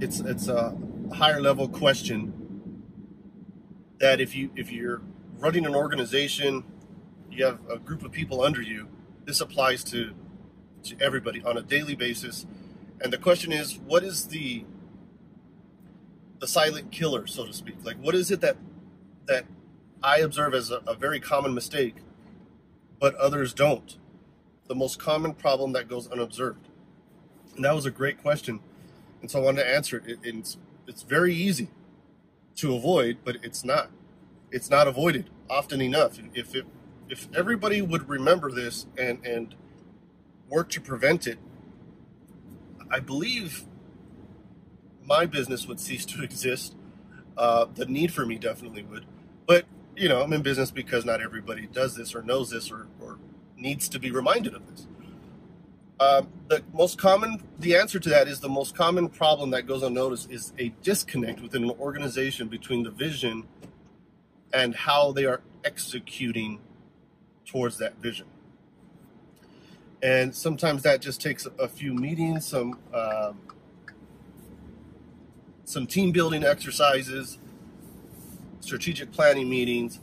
it's it's a higher level question that if you if you're running an organization, you have a group of people under you. This applies to to everybody on a daily basis. And the question is, what is the the silent killer, so to speak? Like, what is it that that I observe as a, a very common mistake, but others don't? The most common problem that goes unobserved. And that was a great question, and so I wanted to answer it. it it's it's very easy to avoid, but it's not. It's not avoided often enough. If it, if everybody would remember this and and work to prevent it, I believe my business would cease to exist. Uh, the need for me definitely would. But you know, I'm in business because not everybody does this or knows this or, or needs to be reminded of this. Uh, the most common, the answer to that is the most common problem that goes unnoticed is a disconnect within an organization between the vision and how they are executing towards that vision. And sometimes that just takes a few meetings, some um, some team building exercises, strategic planning meetings.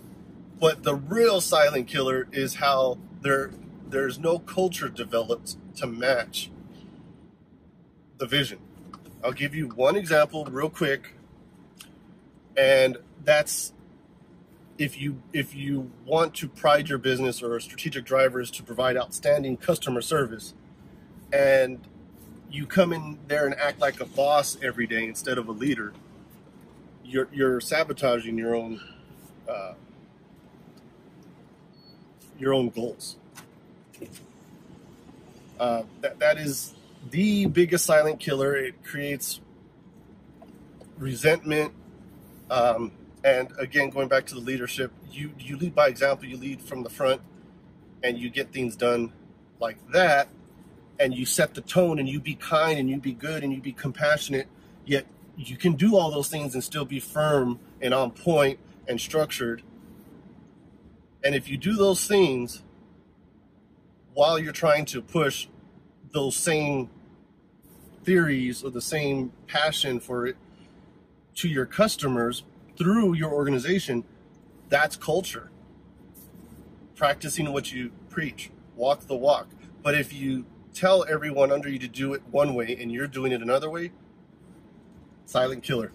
But the real silent killer is how there there's no culture developed to match the vision. I'll give you one example real quick, and that's if you if you want to pride your business or strategic drivers to provide outstanding customer service and you come in there and act like a boss every day instead of a leader you're you're sabotaging your own uh, your own goals uh, that, that is the biggest silent killer it creates resentment um, and again, going back to the leadership, you you lead by example. You lead from the front, and you get things done like that. And you set the tone, and you be kind, and you be good, and you be compassionate. Yet you can do all those things and still be firm and on point and structured. And if you do those things while you're trying to push those same theories or the same passion for it to your customers, through your organization, that's culture. Practicing what you preach, walk the walk. But if you tell everyone under you to do it one way and you're doing it another way, silent killer.